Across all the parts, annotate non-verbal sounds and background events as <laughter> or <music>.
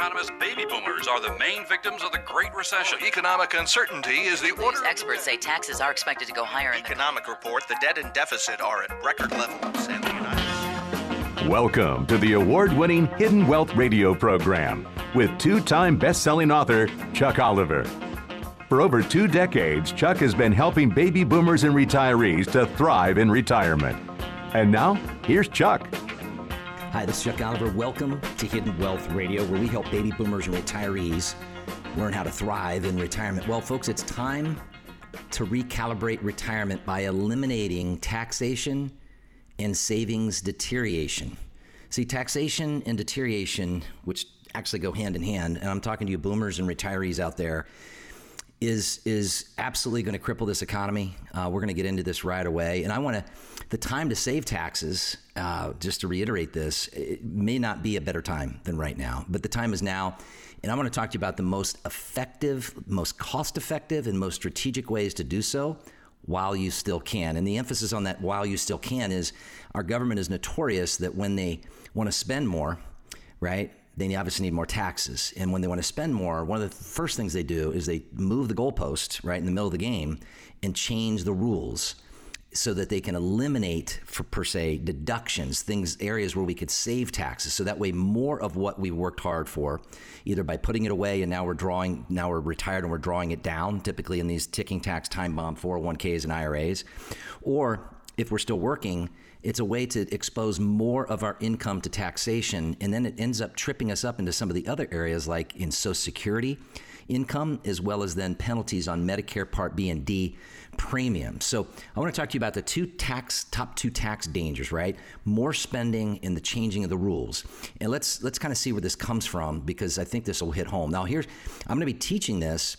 economist baby boomers are the main victims of the Great Recession. Economic uncertainty is the order. Experts say taxes are expected to go higher in the Economic report: the debt and deficit are at record levels, and the United Welcome to the award winning Hidden Wealth radio program with two time best selling author Chuck Oliver. For over two decades, Chuck has been helping baby boomers and retirees to thrive in retirement. And now, here's Chuck. Hi, this is Chuck Oliver. Welcome to Hidden Wealth Radio, where we help baby boomers and retirees learn how to thrive in retirement. Well, folks, it's time to recalibrate retirement by eliminating taxation and savings deterioration. See, taxation and deterioration, which actually go hand in hand, and I'm talking to you boomers and retirees out there, is is absolutely going to cripple this economy. Uh, we're going to get into this right away, and I want to. The time to save taxes, uh, just to reiterate this, it may not be a better time than right now, but the time is now. And I want to talk to you about the most effective, most cost-effective, and most strategic ways to do so while you still can. And the emphasis on that while you still can is our government is notorious that when they want to spend more, right? They obviously need more taxes. And when they want to spend more, one of the first things they do is they move the goalpost right in the middle of the game and change the rules so that they can eliminate, for, per se, deductions, things, areas where we could save taxes. So that way, more of what we worked hard for, either by putting it away and now we're drawing, now we're retired and we're drawing it down, typically in these ticking tax time bomb 401ks and IRAs, or if we're still working, it's a way to expose more of our income to taxation. And then it ends up tripping us up into some of the other areas, like in Social Security income, as well as then penalties on Medicare Part B and D premiums. So I want to talk to you about the two tax top two tax dangers, right? More spending and the changing of the rules. And let's let's kind of see where this comes from because I think this will hit home. Now here's I'm going to be teaching this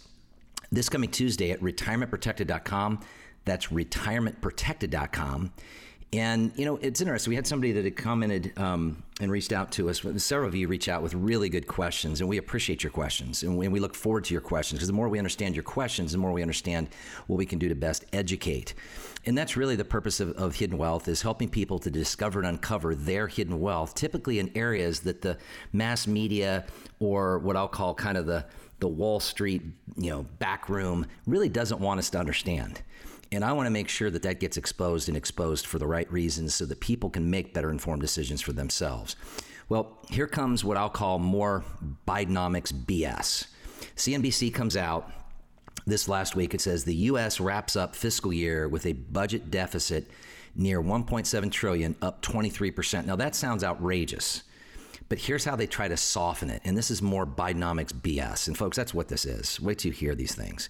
this coming Tuesday at retirementprotected.com. That's retirementprotected.com. And you know, it's interesting. We had somebody that had commented um, and reached out to us. Several of you reach out with really good questions, and we appreciate your questions, and we, and we look forward to your questions because the more we understand your questions, the more we understand what we can do to best educate. And that's really the purpose of, of hidden wealth is helping people to discover and uncover their hidden wealth, typically in areas that the mass media or what I'll call kind of the the Wall Street, you know, back room really doesn't want us to understand. And I want to make sure that that gets exposed and exposed for the right reasons so that people can make better informed decisions for themselves. Well, here comes what I'll call more Bidenomics BS. CNBC comes out this last week. It says the U.S. wraps up fiscal year with a budget deficit near 1.7 trillion, up 23 percent. Now that sounds outrageous. But here's how they try to soften it. And this is more Bidenomics BS. And folks, that's what this is. Wait till you hear these things.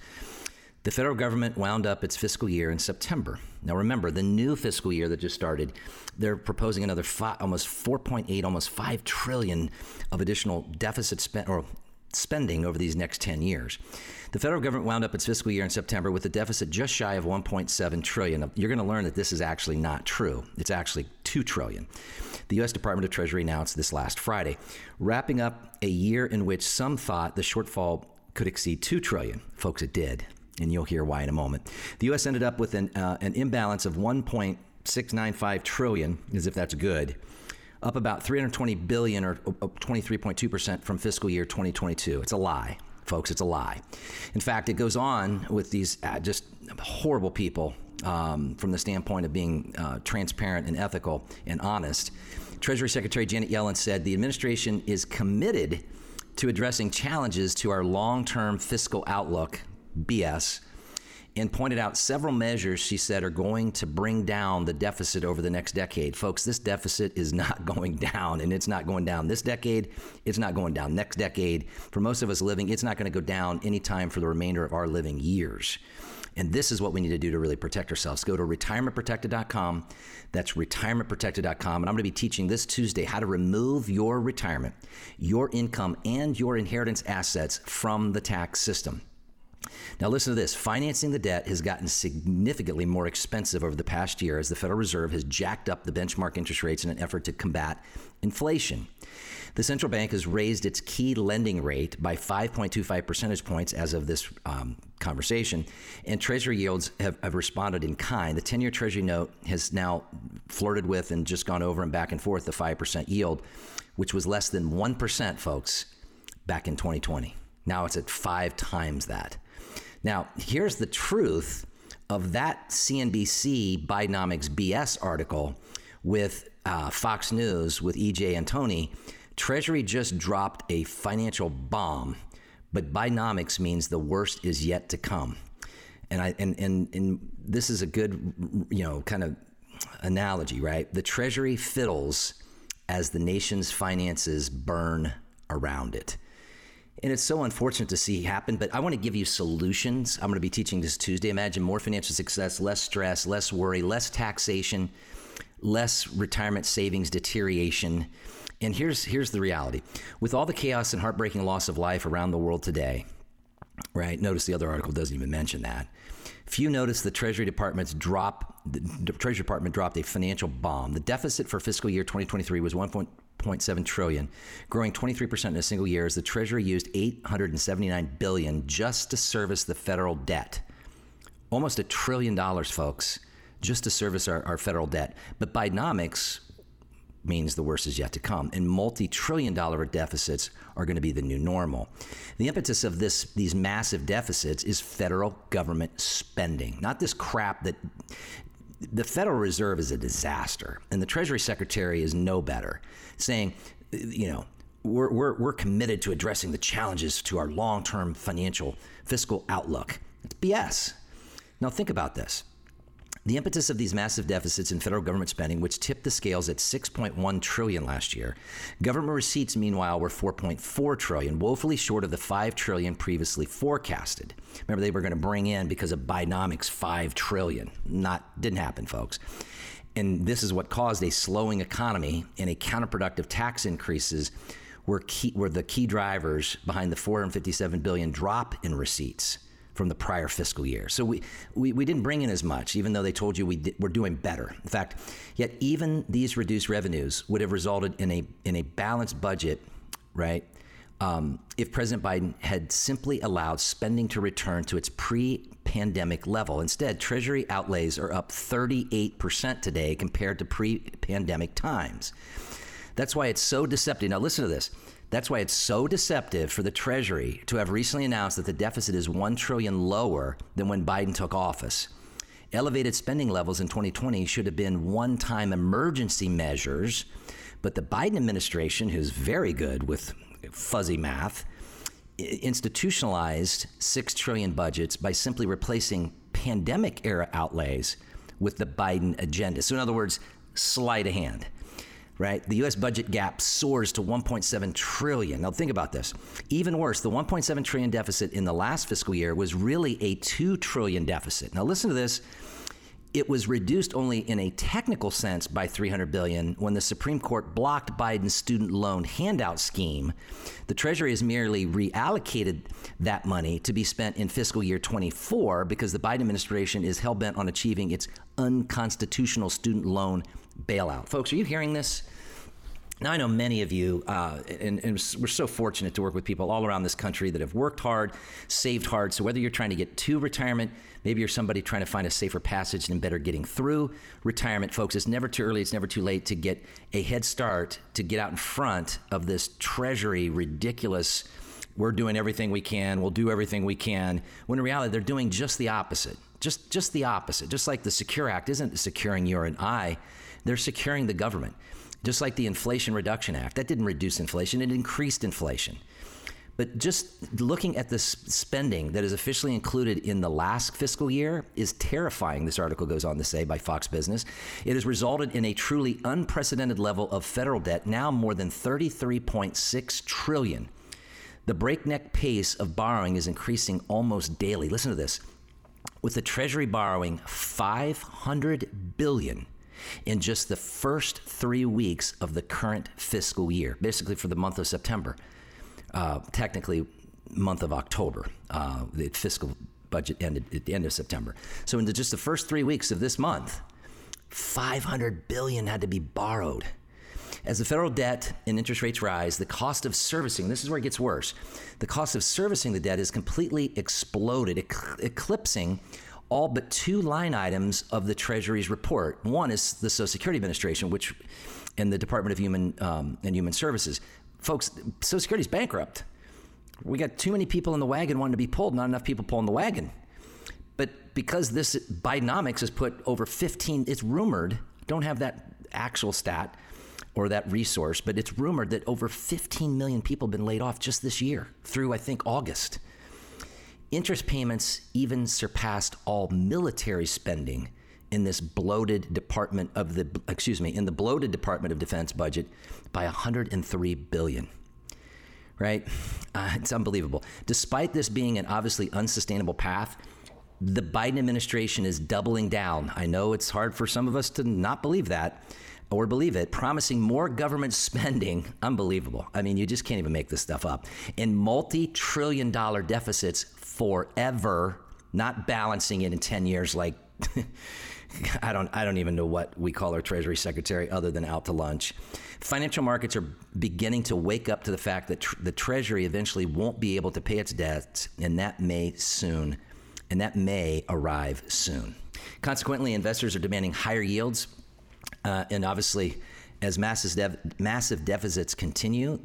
The federal government wound up its fiscal year in September. Now, remember, the new fiscal year that just started, they're proposing another five, almost 4.8, almost 5 trillion of additional deficit spend or spending over these next 10 years. The federal government wound up its fiscal year in September with a deficit just shy of 1.7 trillion. You're going to learn that this is actually not true. It's actually 2 trillion. The US Department of Treasury announced this last Friday, wrapping up a year in which some thought the shortfall could exceed 2 trillion. Folks, it did and you'll hear why in a moment. The U.S. ended up with an, uh, an imbalance of 1.695 trillion, as if that's good, up about 320 billion or 23.2 percent from fiscal year 2022. It's a lie, folks. It's a lie. In fact, it goes on with these uh, just horrible people um, from the standpoint of being uh, transparent and ethical and honest. Treasury Secretary Janet Yellen said the administration is committed to addressing challenges to our long term fiscal outlook BS and pointed out several measures she said are going to bring down the deficit over the next decade. Folks, this deficit is not <laughs> going down, and it's not going down this decade. It's not going down next decade. For most of us living, it's not going to go down anytime for the remainder of our living years. And this is what we need to do to really protect ourselves. Go to retirementprotected.com. That's retirementprotected.com. And I'm going to be teaching this Tuesday how to remove your retirement, your income, and your inheritance assets from the tax system. Now, listen to this financing the debt has gotten significantly more expensive over the past year as the Federal Reserve has jacked up the benchmark interest rates in an effort to combat inflation. The central bank has raised its key lending rate by 5.25 percentage points as of this um, conversation, and Treasury yields have, have responded in kind. The 10 year Treasury note has now flirted with and just gone over and back and forth the 5% yield, which was less than 1%, folks, back in 2020. Now it's at five times that. Now, here's the truth of that CNBC Bidenomics BS article with uh, Fox News with EJ Antoni. Treasury just dropped a financial bomb, but Bidenomics means the worst is yet to come. And I and, and and this is a good you know kind of analogy, right? The Treasury fiddles as the nation's finances burn around it. And it's so unfortunate to see happen, but I want to give you solutions. I'm going to be teaching this Tuesday. Imagine more financial success, less stress, less worry, less taxation, less retirement savings deterioration. And here's here's the reality. With all the chaos and heartbreaking loss of life around the world today, right? Notice the other article doesn't even mention that. Few notice the Treasury Department's drop. The Treasury Department dropped a financial bomb. The deficit for fiscal year 2023 was 1.7 trillion, growing 23% in a single year. As the Treasury used 879 billion just to service the federal debt, almost a trillion dollars, folks, just to service our, our federal debt. But Bidenomics means the worst is yet to come, and multi-trillion dollar deficits are going to be the new normal. The impetus of this these massive deficits is federal government spending, not this crap that the Federal Reserve is a disaster, and the Treasury Secretary is no better, saying, you know, we're, we're, we're committed to addressing the challenges to our long term financial fiscal outlook. It's BS. Now, think about this. The impetus of these massive deficits in federal government spending, which tipped the scales at 6.1 trillion last year, government receipts meanwhile were 4.4 trillion, woefully short of the 5 trillion previously forecasted. Remember, they were going to bring in because of Bidenomics 5 trillion. Not didn't happen, folks. And this is what caused a slowing economy and a counterproductive tax increases were key, were the key drivers behind the 457 billion drop in receipts from the prior fiscal year. So we, we, we didn't bring in as much, even though they told you we we're doing better. In fact, yet even these reduced revenues would have resulted in a, in a balanced budget, right? Um, if President Biden had simply allowed spending to return to its pre pandemic level. Instead, Treasury outlays are up 38% today compared to pre pandemic times. That's why it's so deceptive. Now, listen to this. That's why it's so deceptive for the Treasury to have recently announced that the deficit is 1 trillion lower than when Biden took office. Elevated spending levels in 2020 should have been one-time emergency measures, but the Biden administration, who's very good with fuzzy math, institutionalized 6 trillion budgets by simply replacing pandemic era outlays with the Biden agenda. So in other words, sleight of hand right? The US budget gap soars to 1.7 trillion. Now think about this. Even worse, the 1.7 trillion deficit in the last fiscal year was really a 2 trillion deficit. Now listen to this. It was reduced only in a technical sense by 300 billion when the Supreme Court blocked Biden's student loan handout scheme. The Treasury has merely reallocated that money to be spent in fiscal year 24 because the Biden administration is hell bent on achieving its unconstitutional student loan bailout. Folks, are you hearing this? Now, I know many of you, uh, and, and, we're so fortunate to work with people all around this country that have worked hard, saved hard. So, whether you're trying to get to retirement, maybe you're somebody trying to find a safer passage and better getting through retirement, folks, it's never too early, it's never too late to get a head start, to get out in front of this treasury ridiculous. We're doing everything we can, we'll do everything we can, when in reality, they're doing just the opposite. Just, just the opposite. Just like the Secure Act isn't securing you and I, they're securing the government. Just like the Inflation Reduction Act, that didn't reduce inflation, it increased inflation. But just looking at the spending that is officially included in the last fiscal year is terrifying, this article goes on to say by Fox Business. It has resulted in a truly unprecedented level of federal debt, now more than 33.6 trillion. The breakneck pace of borrowing is increasing almost daily. Listen to this. With the Treasury borrowing 500 billion in just the first three weeks of the current fiscal year, basically for the month of September, uh, technically month of October. Uh, the fiscal budget ended at the end of September. So in just the first three weeks of this month, 500 billion had to be borrowed. As the federal debt and interest rates rise, the cost of servicing, this is where it gets worse, the cost of servicing the debt is completely exploded, eclipsing all but two line items of the Treasury's report. One is the Social Security Administration, which, and the Department of Human um, and Human Services. Folks, Social Security is bankrupt. We got too many people in the wagon wanting to be pulled, not enough people pulling the wagon. But because this Bidenomics has put over 15, it's rumored, don't have that actual stat or that resource, but it's rumored that over 15 million people have been laid off just this year through, I think, August. Interest payments even surpassed all military spending in this bloated department of the excuse me in the bloated department of defense budget by 103 billion right uh, it's unbelievable despite this being an obviously unsustainable path the Biden administration is doubling down. I know it's hard for some of us to not believe that or believe it, promising more government <laughs> spending. Unbelievable. I mean, you just can't even make this stuff up. In multi trillion dollar deficits forever, not balancing it in 10 years like. <laughs> I don't I don't even know what we call our Treasury Secretary other than out to lunch. Financial markets are beginning to wake up to the fact that tr- the Treasury eventually won't be able to pay its debts, and that may soon and that may arrive soon. Consequently, investors are demanding higher yields, uh, and obviously, as massive, massive deficits continue,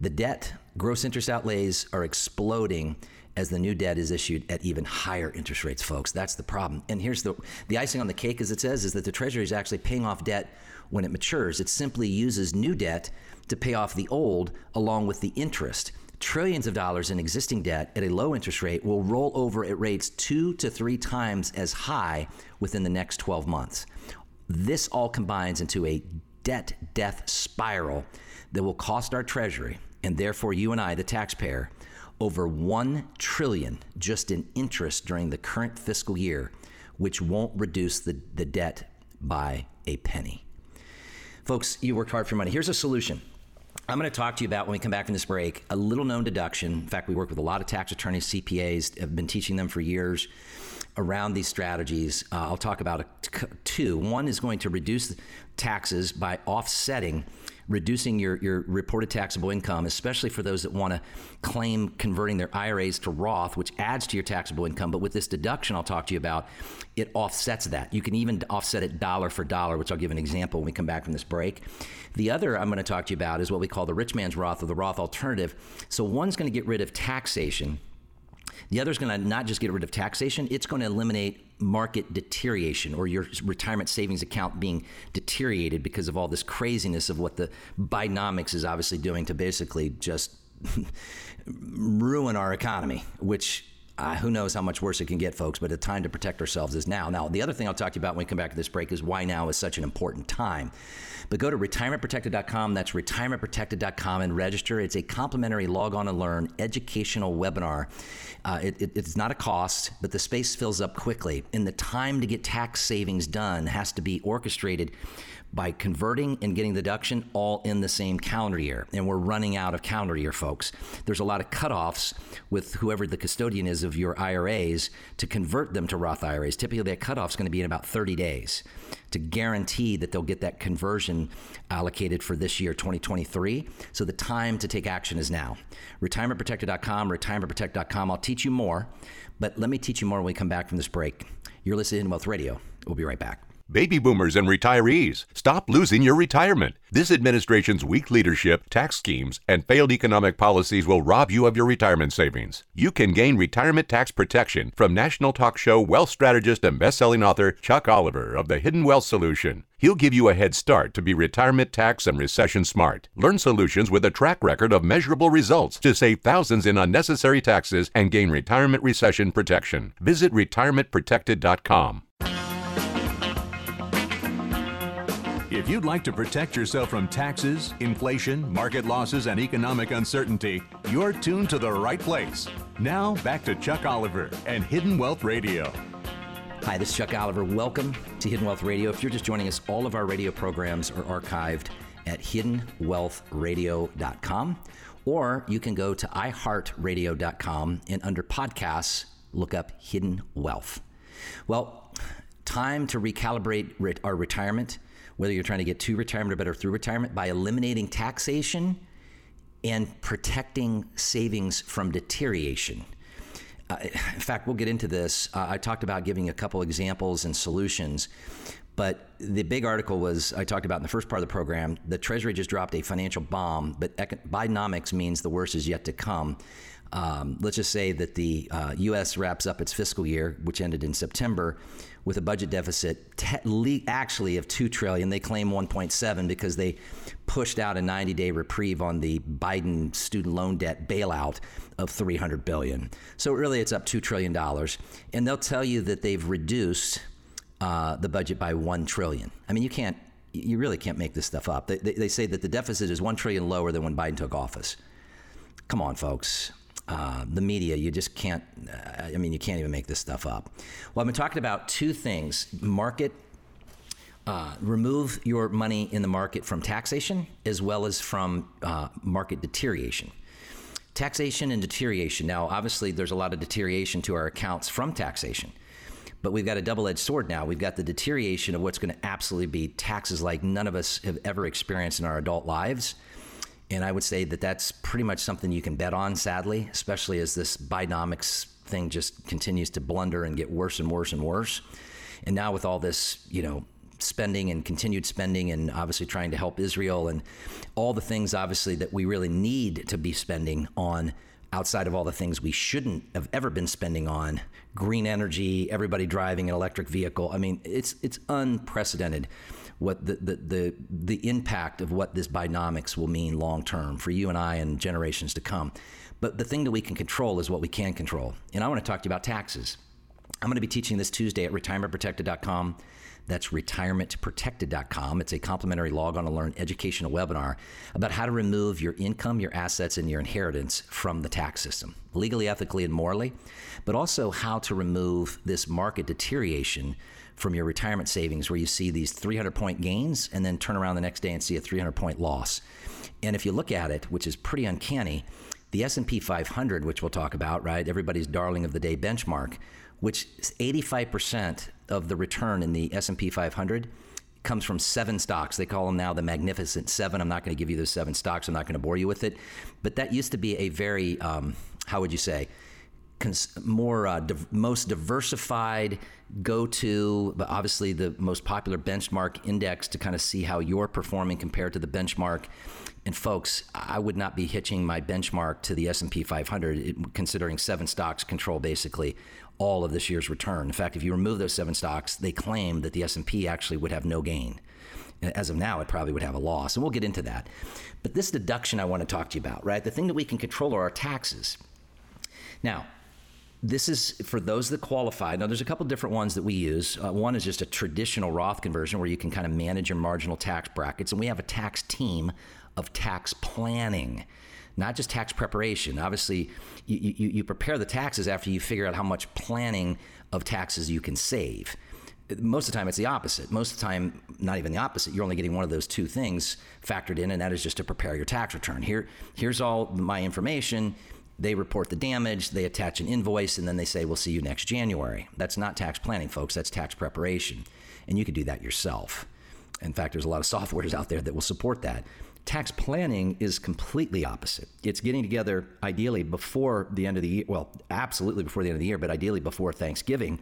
the debt, gross interest outlays are exploding as the new debt is issued at even higher interest rates, folks. That's the problem. And here's the the icing on the cake, as it says, is that the Treasury is actually paying off debt when it matures. It simply uses new debt to pay off the old along with the interest trillions of dollars in existing debt at a low interest rate will roll over at rates two to three times as high within the next 12 months. This all combines into a debt death spiral that will cost our treasury and therefore you and I the taxpayer over 1 trillion just in interest during the current fiscal year which won't reduce the, the debt by a penny. Folks, you worked hard for money. Here's a solution. I'm going to talk to you about when we come back from this break a little known deduction. In fact, we work with a lot of tax attorneys, CPAs, have been teaching them for years around these strategies. Uh, I'll talk about two. One is going to reduce taxes by offsetting reducing your, your reported taxable income, especially for those that want to claim converting their IRAs to Roth, which adds to your taxable income. But with this deduction I'll talk to you about, it offsets that. You can even offset it dollar for dollar, which I'll give an example when we come back from this break. The other I'm going to talk to you about is what we call the rich man's Roth or the Roth alternative. So one's going to get rid of taxation the other is going to not just get rid of taxation, it's going to eliminate market deterioration or your retirement savings account being deteriorated because of all this craziness of what the Bidenomics is obviously doing to basically just <laughs> ruin our economy, which uh, who knows how much worse it can get, folks, but the time to protect ourselves is now. Now, the other thing I'll talk to you about when we come back to this break is why now is such an important time. But go to retirementprotected.com. That's retirementprotected.com and register. It's a complimentary log on and learn educational webinar. Uh, it, it, it's not a cost, but the space fills up quickly. And the time to get tax savings done has to be orchestrated by converting and getting the deduction all in the same calendar year. And we're running out of calendar year, folks. There's a lot of cutoffs with whoever the custodian is of your IRAs to convert them to Roth IRAs. Typically, that cutoff is going to be in about 30 days to guarantee that they'll get that conversion allocated for this year, 2023. So the time to take action is now. RetirementProtected.com, retirementprotect.com. I'll teach you more, but let me teach you more when we come back from this break. You're listening to Wealth Radio. We'll be right back. Baby boomers and retirees, stop losing your retirement. This administration's weak leadership, tax schemes, and failed economic policies will rob you of your retirement savings. You can gain retirement tax protection from national talk show wealth strategist and best-selling author Chuck Oliver of the Hidden Wealth Solution. He'll give you a head start to be retirement tax and recession smart. Learn solutions with a track record of measurable results to save thousands in unnecessary taxes and gain retirement recession protection. Visit retirementprotected.com. If you'd like to protect yourself from taxes, inflation, market losses, and economic uncertainty, you're tuned to the right place. Now, back to Chuck Oliver and Hidden Wealth Radio. Hi, this is Chuck Oliver. Welcome to Hidden Wealth Radio. If you're just joining us, all of our radio programs are archived at hiddenwealthradio.com, or you can go to iheartradio.com and under podcasts, look up Hidden Wealth. Well, time to recalibrate our retirement whether you're trying to get to retirement or better through retirement, by eliminating taxation and protecting savings from deterioration. Uh, in fact, we'll get into this. Uh, I talked about giving a couple examples and solutions, But the big article was I talked about in the first part of the program. The Treasury just dropped a financial bomb, but Bidenomics means the worst is yet to come. Um, let's just say that the uh, U.S. wraps up its fiscal year, which ended in September, with a budget deficit te- actually of two trillion. They claim 1.7 because they pushed out a 90-day reprieve on the Biden student loan debt bailout of 300 billion. So really, it's up two trillion dollars, and they'll tell you that they've reduced uh, the budget by one trillion. I mean, you can't, you really can't make this stuff up. They, they, they say that the deficit is one trillion lower than when Biden took office. Come on, folks. Uh, the media, you just can't, uh, I mean, you can't even make this stuff up. Well, I've been talking about two things market, uh, remove your money in the market from taxation as well as from uh, market deterioration. Taxation and deterioration. Now, obviously, there's a lot of deterioration to our accounts from taxation. But we've got a double edged sword now. We've got the deterioration of what's going to absolutely be taxes like none of us have ever experienced in our adult lives. And I would say that that's pretty much something you can bet on, sadly, especially as this Bidenomics thing just continues to blunder and get worse and worse and worse. And now with all this, you know, spending and continued spending and obviously trying to help Israel and all the things obviously that we really need to be spending on outside of all the things we shouldn't have ever been spending on green energy, everybody driving an electric vehicle. I mean, it's it's unprecedented what the the the, the impact of what this Bidenomics will mean long term for you and I and generations to come. But the thing that we can control is what we can control. And I want to talk to you about taxes. I'm going to be teaching this Tuesday at retirementprotected.com. That's retirementprotected.com. It's a complimentary log on to learn educational webinar about how to remove your income, your assets, and your inheritance from the tax system, legally, ethically, and morally, but also how to remove this market deterioration from your retirement savings where you see these 300 point gains and then turn around the next day and see a 300 point loss. And if you look at it, which is pretty uncanny, the S&P 500, which we'll talk about, right? Everybody's darling of the day benchmark, which 85% of the return in the S&P 500 comes from seven stocks. They call them now the Magnificent Seven. I'm not going to give you those seven stocks. I'm not going to bore you with it. But that used to be a very, um, how would you say, cons- more uh, div- most diversified go-to, but obviously the most popular benchmark index to kind of see how you're performing compared to the benchmark. And folks, I would not be hitching my benchmark to the S&P 500, it, considering seven stocks control basically all of this year's return. In fact, if you remove those seven stocks, they claim that the S&P actually would have no gain. As of now, it probably would have a loss, and we'll get into that. But this deduction I want to talk to you about, right? The thing that we can control are our taxes. Now, this is for those that qualify. Now, there's a couple different ones that we use. Uh, one is just a traditional Roth conversion where you can kind of manage your marginal tax brackets, and we have a tax team of tax planning not just tax preparation. Obviously, you, you, you prepare the taxes after you figure out how much planning of taxes you can save most of the time it's the opposite. Most of the time, not even the opposite. You're only getting one of those two things factored in, and that is just to prepare your tax return. Here, here's all my information. They report the damage, they attach an invoice, and then they say, We'll see you next January. That's not tax planning, folks. That's tax preparation. And you can do that yourself. In fact, there's a lot of softwares out there that will support that. Tax planning is completely opposite. It's getting together ideally before the end of the year, well, absolutely before the end of the year, but ideally before Thanksgiving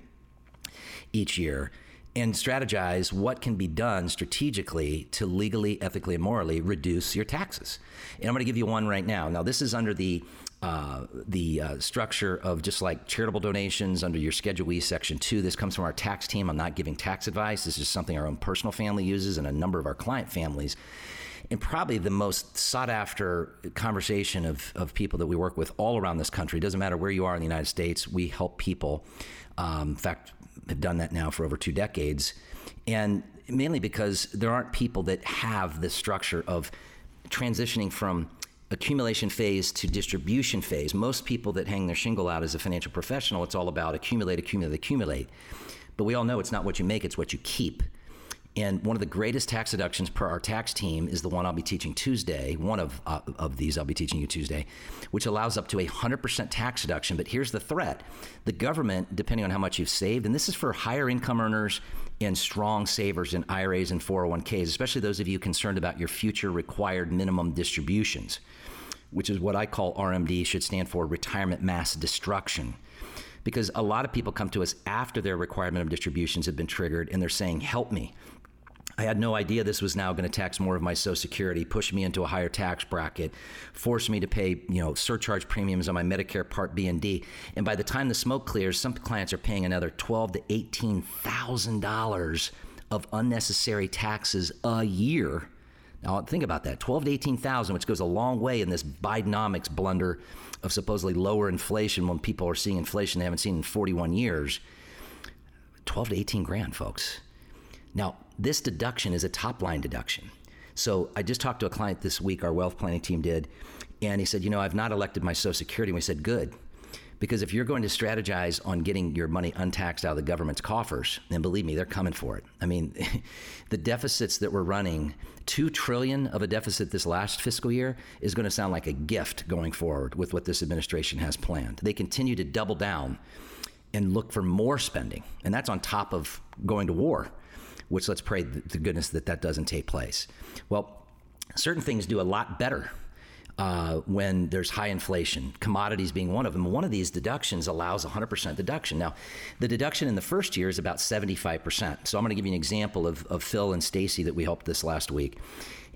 each year and strategize what can be done strategically to legally, ethically, and morally reduce your taxes. And I'm going to give you one right now. Now, this is under the uh, the uh, structure of just like charitable donations under your Schedule E, Section 2. This comes from our tax team. I'm not giving tax advice. This is something our own personal family uses and a number of our client families and probably the most sought after conversation of, of people that we work with all around this country. It doesn't matter where you are in the United States, we help people. Um, in fact, have done that now for over two decades. And mainly because there aren't people that have the structure of transitioning from accumulation phase to distribution phase. Most people that hang their shingle out as a financial professional, it's all about accumulate, accumulate, accumulate. But we all know it's not what you make, it's what you keep. And one of the greatest tax deductions per our tax team is the one I'll be teaching Tuesday. One of, uh, of these I'll be teaching you Tuesday, which allows up to a 100% tax deduction. But here's the threat the government, depending on how much you've saved, and this is for higher income earners and strong savers in IRAs and 401ks, especially those of you concerned about your future required minimum distributions, which is what I call RMD, should stand for retirement mass destruction because a lot of people come to us after their requirement of distributions have been triggered and they're saying, Help me. I had no idea this was now going to tax more of my Social Security, push me into a higher tax bracket, force me to pay, you know, surcharge premiums on my Medicare Part B and D. And by the time the smoke clears, some clients are paying another twelve to eighteen thousand dollars of unnecessary taxes a year. Now think about that, twelve to eighteen thousand, which goes a long way in this Bidenomics blunder of supposedly lower inflation when people are seeing inflation they haven't seen in 41 years. 12 to 18 grand, folks. Now, this deduction is a top line deduction. So I just talked to a client this week, our wealth planning team did, and he said, You know, I've not elected my Social Security. And we said, Good. Because if you're going to strategize on getting your money untaxed out of the government's coffers, then believe me, they're coming for it. I mean, <laughs> the deficits that we're running, two trillion of a deficit this last fiscal year is going to sound like a gift going forward with what this administration has planned. They continue to double down and look for more spending, and that's on top of going to war which let's pray to goodness that that doesn't take place. Well, certain things do a lot better uh, when there's high inflation, commodities being one of them. One of these deductions allows 100% deduction. Now, the deduction in the first year is about 75%. So I'm going to give you an example of, of Phil and Stacy that we helped this last week.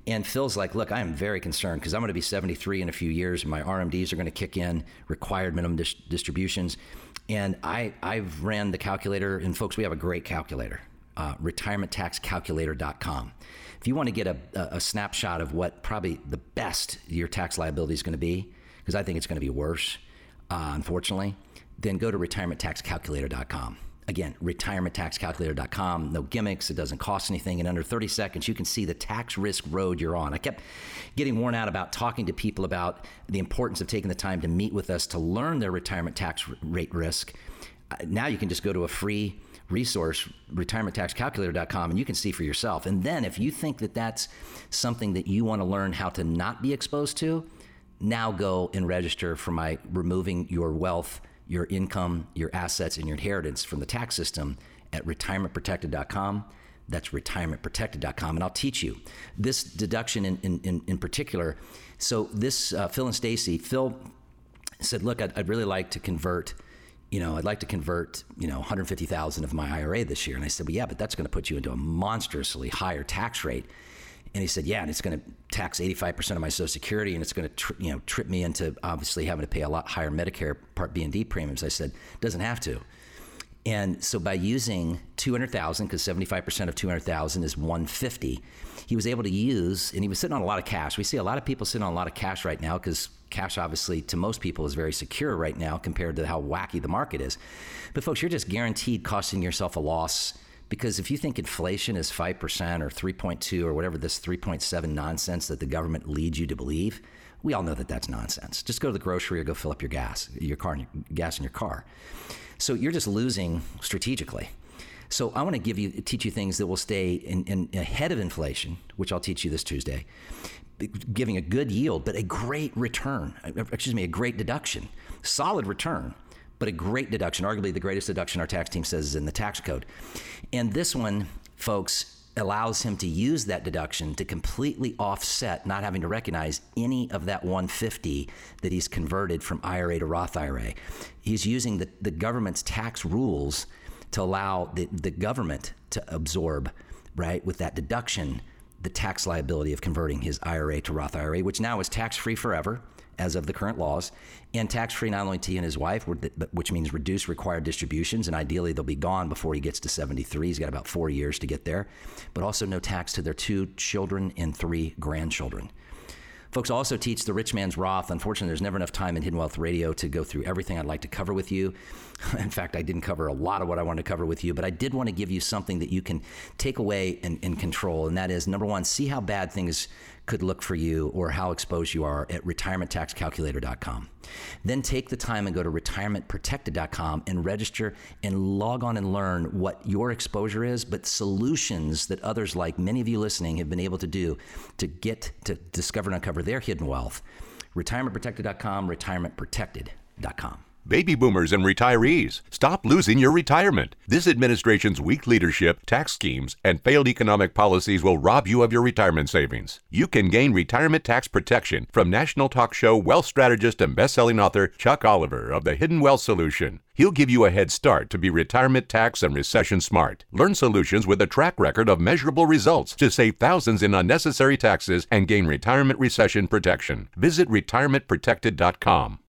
And Phil's like, look, I am very concerned because I'm going to be 73 in a few years. And my RMDs are going to kick in, required minimum dis- distributions. And I, I've ran the calculator, and folks, we have a great calculator uh, retirementtaxcalculator.com. If you want to get a, a, snapshot of what probably the best your tax liability is going to be, because I think it's going to be worse, uh, unfortunately, then go to retirementtaxcalculator.com. Again, retirementtaxcalculator.com. No gimmicks. It doesn't cost anything. In under 30 seconds, you can see the tax risk road you're on. I kept getting worn out about talking to people about the importance of taking the time to meet with us to learn their retirement tax rate risk. Uh, now you can just go to a free resource, retirementtaxcalculator.com, and you can see for yourself. And then if you think that that's something that you want to learn how to not be exposed to, now go and register for my removing your wealth, your income, your assets, and your inheritance from the tax system at retirementprotected.com. That's retirementprotected.com. And I'll teach you this deduction in, in, in particular. So, this uh, Phil and Stacy, Phil said, Look, I'd, I'd really like to convert you know, I'd like to convert, you know, 150,000 of my IRA this year. And I said, well, yeah, but that's going to put you into a monstrously higher tax rate. And he said, yeah, and it's going to tax 85% of my Social Security, and it's going to, tri- you know, trip me into obviously having to pay a lot higher Medicare Part B and D premiums. I said, doesn't have to. And so by using 200,000, because 75% of 200,000 is 150, he was able to use, and he was sitting on a lot of cash. We see a lot of people sitting on a lot of cash right now because cash obviously to most people is very secure right now compared to how wacky the market is. But folks, you're just guaranteed costing yourself a loss because if you think inflation is 5% or 3.2 or whatever this 3.7 nonsense that the government leads you to believe, we all know that that's nonsense. Just go to the grocery or go fill up your gas, your car, gas in your car. So you're just losing strategically. So I want to give you teach you things that will stay in, in, ahead of inflation, which I'll teach you this Tuesday, giving a good yield, but a great return. Excuse me, a great deduction, solid return, but a great deduction. Arguably the greatest deduction our tax team says is in the tax code. And this one, folks, allows him to use that deduction to completely offset not having to recognize any of that 150 that he's converted from IRA to Roth IRA. He's using the, the government's tax rules to allow the, the government to absorb, right, with that deduction the tax liability of converting his IRA to Roth IRA, which now is tax free forever as of the current laws, and tax free not only to he and his wife, which means reduced required distributions, and ideally they'll be gone before he gets to 73. He's got about four years to get there, but also no tax to their two children and three grandchildren. Folks also teach the rich man's Roth. Unfortunately, there's never enough time in Hidden Wealth Radio to go through everything I'd like to cover with you. <laughs> In fact, I didn't cover a lot of what I wanted to cover with you, but I did want to give you something that you can take away and, and control. And that is number one, see how bad things could look for you or how exposed you are at retirementtaxcalculator.com. Then take the time and go to retirementprotected.com and register and log on and learn what your exposure is, but solutions that others like many of you listening have been able to do to get to discover and uncover their hidden wealth. Retirementprotected.com, retirementprotected.com. Baby boomers and retirees, stop losing your retirement. This administration's weak leadership, tax schemes, and failed economic policies will rob you of your retirement savings. You can gain retirement tax protection from national talk show wealth strategist and best-selling author Chuck Oliver of the Hidden Wealth Solution. He'll give you a head start to be retirement tax and recession smart. Learn solutions with a track record of measurable results to save thousands in unnecessary taxes and gain retirement recession protection. Visit retirementprotected.com.